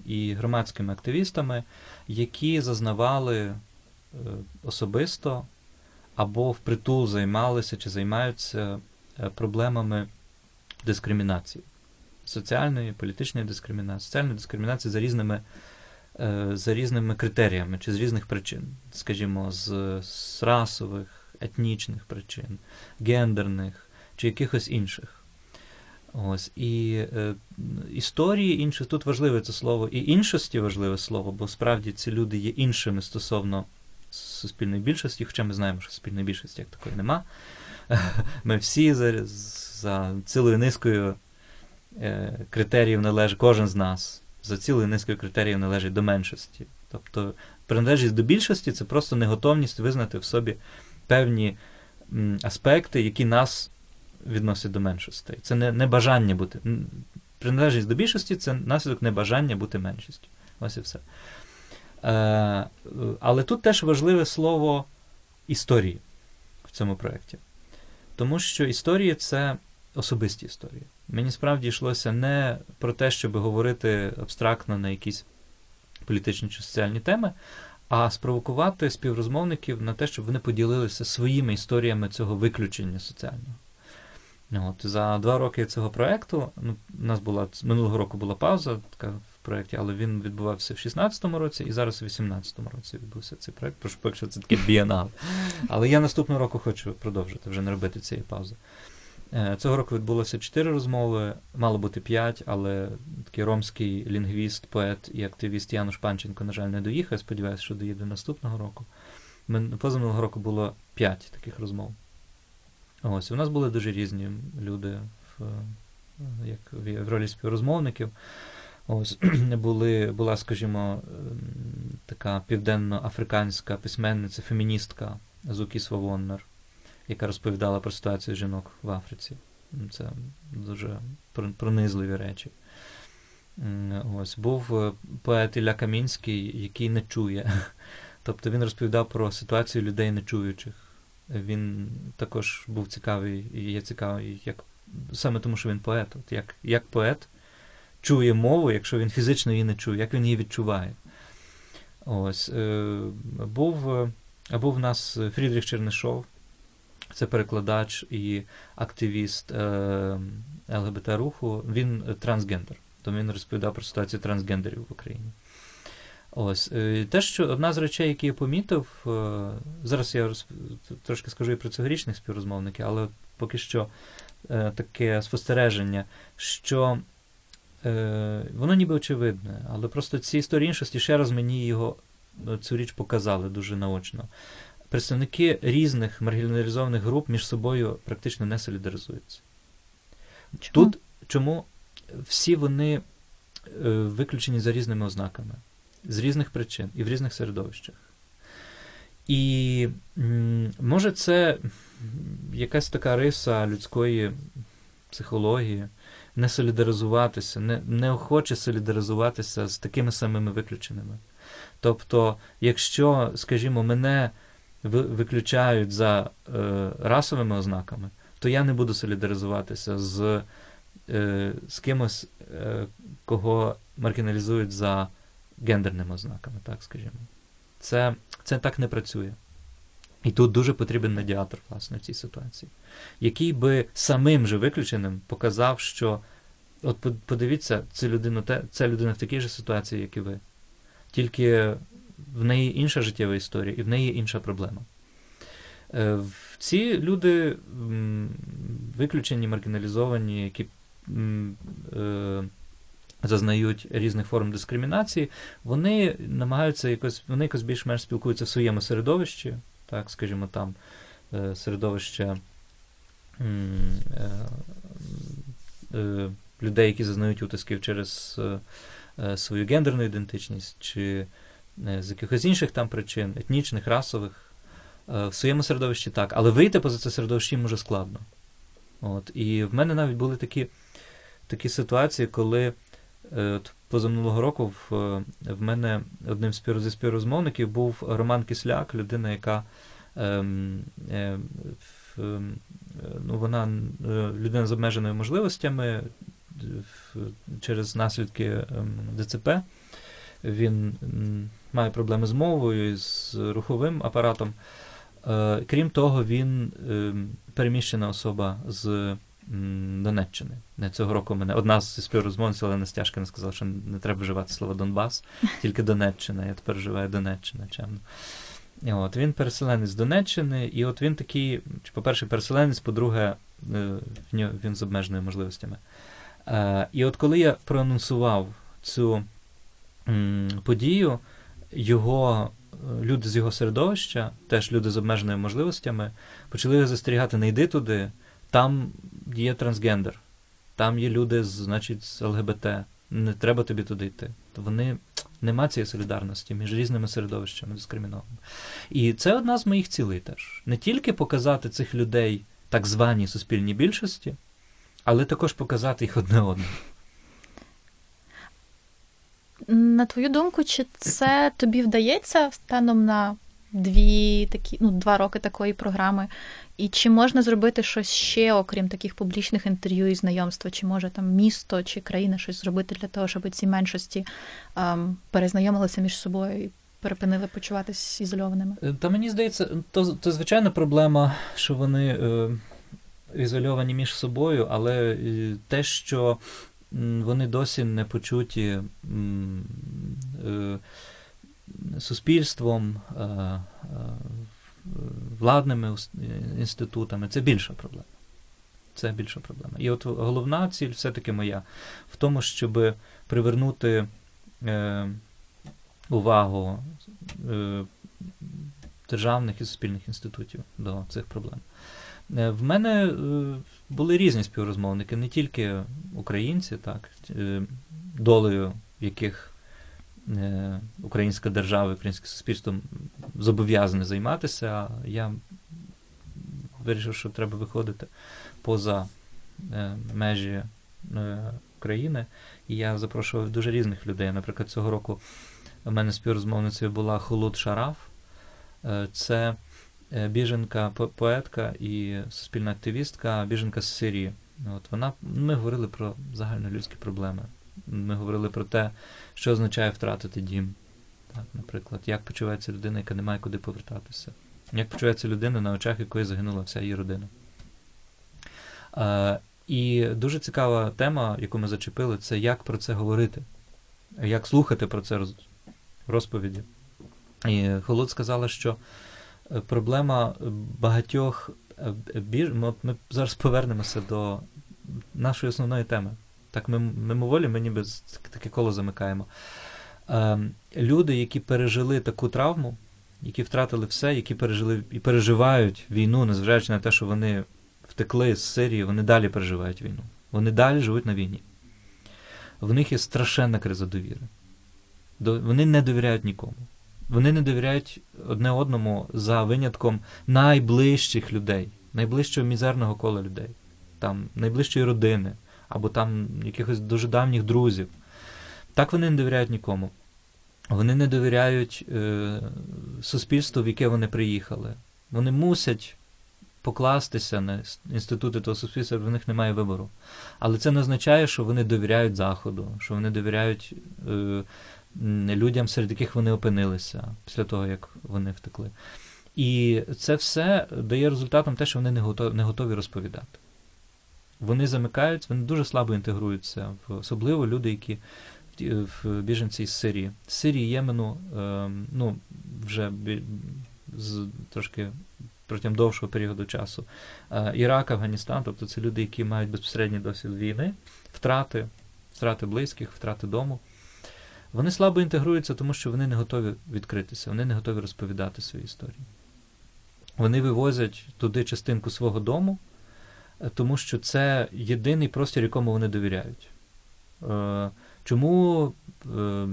і громадськими активістами, які зазнавали е, особисто або впритул займалися чи займаються е, проблемами дискримінації, соціальної, політичної дискримінації, соціальної дискримінації за різними е, за різними критеріями чи з різних причин, скажімо, з, з расових, етнічних причин, гендерних чи якихось інших. Ось і е, історії інших тут важливе це слово, і іншості важливе слово, бо справді ці люди є іншими стосовно суспільної більшості, хоча ми знаємо, що суспільної більшості як такої нема. [LAUGHS] Ми всі за, за цілою низкою е, критеріїв належить, кожен з нас за цілою низкою критеріїв належить до меншості. Тобто приналежність до більшості це просто неготовність визнати в собі певні аспекти, які нас відносять до меншостей. Це не, не бажання бути. Приналежність до більшості це наслідок небажання бути меншістю. Ось і все. Е, але тут теж важливе слово історії в цьому проєкті. Тому що історії це особисті історії. Мені справді йшлося не про те, щоб говорити абстрактно на якісь політичні чи соціальні теми, а спровокувати співрозмовників на те, щоб вони поділилися своїми історіями цього виключення соціального. От, За два роки цього проєкту ну, у нас була минулого року була пауза така в проєкті, але він відбувався в 16-му році і зараз у 18-му році відбувся цей проєкт, прошу поки що це таке [LAUGHS] бієнал. Але я наступного року хочу продовжити вже не робити цієї паузи. Е, цього року відбулося чотири розмови, мало бути п'ять, але такий ромський лінгвіст, поет і активіст Януш Панченко, на жаль, не доїхав. Сподіваюся, що доїде наступного року. Позаминулого року було п'ять таких розмов. Ось, у нас були дуже різні люди в, як в ролі співрозмовників. Ось [CLEARS THROAT] були, була, скажімо, така південно-африканська письменниця, феміністка Зукі Свавоннер, яка розповідала про ситуацію жінок в Африці. Це дуже пронизливі речі. Ось Був е, поет Ілля Камінський, який не чує. [LAUGHS] Тобто він розповідав про ситуацію людей нечуючих. Він також був цікавий і є цікавий, як саме тому, що він поет. От Як як поет чує мову, якщо він фізично її не чує, як він її відчуває. Ось. Е, Був е, був в нас Фрідріх Чернишов, це перекладач і активіст е, ЛГБТ-руху. Він трансгендер. Тому він розповідав про ситуацію трансгендерів в Україні. Ось е, те, що одна з речей, які я помітив, е, зараз я трошки скажу і про цьогорічних співрозмовників, але поки що е, таке спостереження, що воно ніби очевидне, але просто ці історії іншості ще раз мені його цю річ показали дуже наочно. Представники різних маргіналізованих груп між собою практично не солідаризуються. Чому? Тут чому всі вони виключені за різними ознаками з різних причин і в різних середовищах. І може це якась така риса людської психології, не солідаризуватися, не, неохоче солідаризуватися з такими самими виключеними. Тобто, якщо, скажімо, мене виключають за е, расовими ознаками, то я не буду солідаризуватися з е, з кимось, е, кого маргіналізують за гендерними ознаками, так скажімо. Це, Це так не працює. І тут дуже потрібен медіатор, власне, в цій ситуації, який би самим же виключеним показав, що от подивіться, ця людина, ця людина в такій же ситуації, як і ви. Тільки в неї інша життєва історія, і в неї інша проблема. Е, ці люди виключені, маргіналізовані, які е, зазнають різних форм дискримінації, вони намагаються якось, вони якось більш-менш спілкуються в своєму середовищі, так, скажімо, там е, середовище людей, які зазнають утисків через свою гендерну ідентичність, чи з якихось інших там причин, етнічних, расових, в своєму середовищі так, але вийти поза це середовище їм уже складно. От. І в мене навіть були такі такі ситуації, коли Е, от Позаминулого року в в мене одним зі співрозмовників був Роман Кисляк, людина, яка ем, е, е, ну, вона е, людина з обмеженими можливостями через наслідки е, ДЦП. Він має проблеми з мовою, з руховим апаратом. Е, крім того, він ем, переміщена особа з Донеччини. Цього року мене одна з співрозмовців, Олена Стяжкина сказала, що не треба вживати слово Донбас, [LAUGHS] тільки Донеччина. Я тепер вживаю Донеччина. чемно. От Він переселенець з Донеччини, і от він такий, по-перше, переселенець, по-друге, е, він з обмеженими можливостями. Е, і от коли я проанонсував цю подію, його е, люди з його середовища, теж люди з обмеженими можливостями, почали застерігати, не йди туди там є трансгендер, там є люди, значить, з ЛГБТ. Не треба тобі туди йти. То вони нема цієї солідарності між різними середовищами дискримінованими. І це одна з моїх цілей теж. Не тільки показати цих людей так званій суспільній більшості, але також показати їх одне одному. На твою думку, чи це тобі вдається станом на дві такі, ну, два роки такої програми. І чи можна зробити щось ще, окрім таких публічних інтерв'ю і знайомства? Чи може там місто чи країна щось зробити для того, щоб ці меншості ем, перезнайомилися між собою і перепинили почуватися ізольованими? Е, та мені здається, то, то звичайна проблема, що вони е, ізольовані між собою, але е, те, що вони досі не почуті е, суспільством, е, е, владними інститутами, це більша проблема. Це більша проблема. І от головна ціль все-таки моя в тому, щоб привернути увагу державних і суспільних інститутів до цих проблем. В мене були різні співрозмовники, не тільки українці, так, е, долею яких е, українська держава, українське суспільство зобов'язане займатися. а Я вирішив, що треба виходити поза е, межі е, країни. І я запрошував дуже різних людей. Наприклад, цього року у мене співрозмовницею була Холод Шараф. Це біженка, поетка і суспільна активістка, біженка з Сирії. От вона, ми говорили про загальнолюдські проблеми. Ми говорили про те, що означає втратити дім. Так, наприклад, як почувається людина, яка не має куди повертатися. Як почувається людина, на очах якої загинула вся її родина. Е, і дуже цікава тема, яку ми зачепили, це як про це говорити, як слухати про це розповіді. І Холод сказала, що е, проблема багатьох е, біж... ми, зараз повернемося до нашої основної теми. Так, ми мимоволі ми ніби таке коло замикаємо. Е, люди, які пережили таку травму, які втратили все, які пережили і переживають війну, незважаючи на те, що вони втекли з Сирії, вони далі переживають війну. Вони далі живуть на війні. В них є страшенна криза довіри. Вони не довіряють нікому. Вони не довіряють одне одному за винятком найближчих людей, найближчого мізерного кола людей, там, найближчої родини, або там якихось дуже давніх друзів. Так вони не довіряють нікому. Вони не довіряють е, суспільству, в яке вони приїхали. Вони мусять покластися на інститути того суспільства, в них немає вибору. Але це не означає, що вони довіряють Заходу, що вони довіряють е, людям, серед яких вони опинилися після того, як вони втекли. І це все дає результатом те, що вони не готові, не готові розповідати. Вони замикаються, вони дуже слабо інтегруються, особливо люди, які в біженці з Сирії. З Сирії, Ємену, е, ну, вже з трошки протягом довшого періоду часу. Е, Ірак, Афганістан, тобто це люди, які мають безпосередній досвід війни, втрати, втрати близьких, втрати дому. Вони слабо інтегруються, тому що вони не готові відкритися, вони не готові розповідати свої історії. Вони вивозять туди частинку свого дому, е, тому що це єдиний простір, якому вони довіряють. Е, Чому е,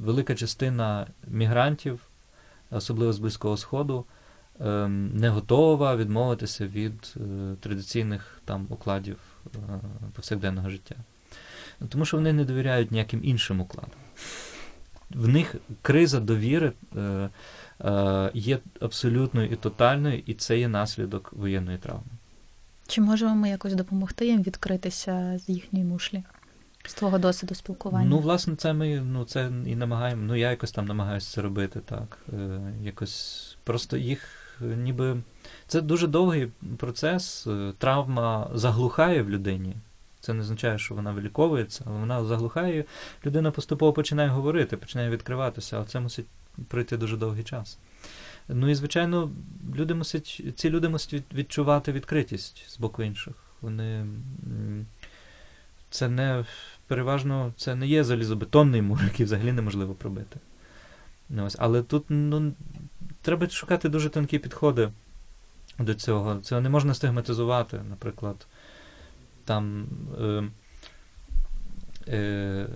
велика частина мігрантів, особливо з Близького Сходу, не готова відмовитися від традиційних там укладів повсякденного життя? Тому що вони не довіряють ніяким іншим укладам. В них криза довіри е, е, є абсолютною і тотальною, і це є наслідок воєнної травми. Чи можемо ми якось допомогти їм відкритися з їхньої мушлі, з твого досвіду спілкування? Ну, власне, це ми ну, це і намагаємо. Ну, я якось там намагаюся це робити, так. Е, якось просто їх е, ніби. Це дуже довгий процес. е, Травма заглухає в людині. Це не означає, що вона виліковується, але вона заглухає, людина поступово починає говорити, починає відкриватися, але це мусить пройти дуже довгий час. Ну і, звичайно, люди мусять, ці люди мусять відчувати відкритість з боку інших. Вони. Це не переважно це не є залізобетонний мур, який взагалі неможливо пробити. Ось. Але тут ну, треба шукати дуже тонкі підходи до цього. Це не можна стигматизувати, наприклад, там. Е, е,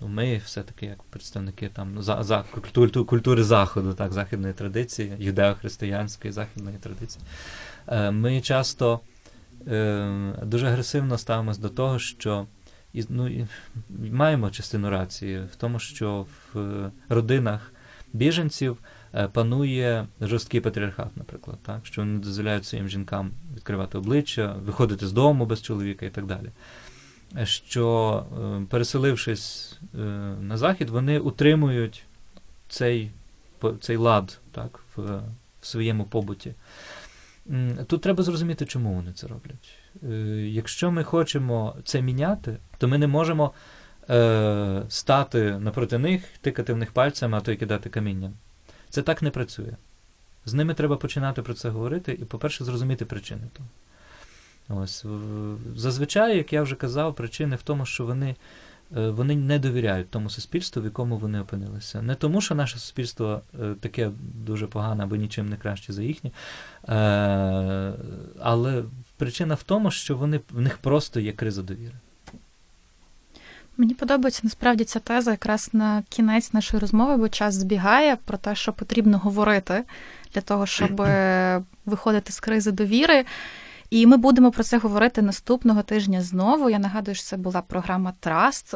ну, ми все-таки як представники там, за, за, культури, культури Заходу, так, західної традиції, юдео-християнської західної традиції. Е, ми часто е, дуже агресивно ставимось до того, що і, ну, і, маємо частину рації в тому, що в е, родинах біженців панує жорсткий патріархат, наприклад, так, що вони дозволяють своїм жінкам відкривати обличчя, виходити з дому без чоловіка і так далі. що е, переселившись е, на захід, вони утримують цей, цей лад так, в, в своєму побуті. Тут треба зрозуміти, чому вони це роблять. Е, Якщо ми хочемо це міняти, то ми не можемо е, стати напроти них, тикати в них пальцем, а то й кидати камінням. Це так не працює. З ними треба починати про це говорити і, по-перше, зрозуміти причини того. Ось. Зазвичай, як я вже казав, причини в тому, що вони, е, вони не довіряють тому суспільству, в якому вони опинилися. Не тому, що наше суспільство е, таке дуже погане або нічим не краще за їхнє, е, але причина в тому, що вони, в них просто є криза довіри. Мені подобається насправді ця теза якраз на кінець нашої розмови, бо час збігає про те, що потрібно говорити для того, щоб [CLEARS THROAT] е, виходити з кризи довіри. І ми будемо про це говорити наступного тижня знову. Я нагадую, що це була програма Траст.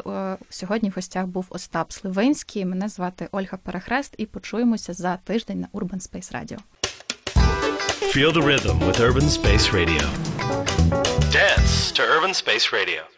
Сьогодні в гостях був Остап Сливинський. Мене звати Ольга Перехрест, і почуємося за тиждень на Urban Space Radio. Feel the rhythm with Urban Space Radio. Dance to Urban Space Radio.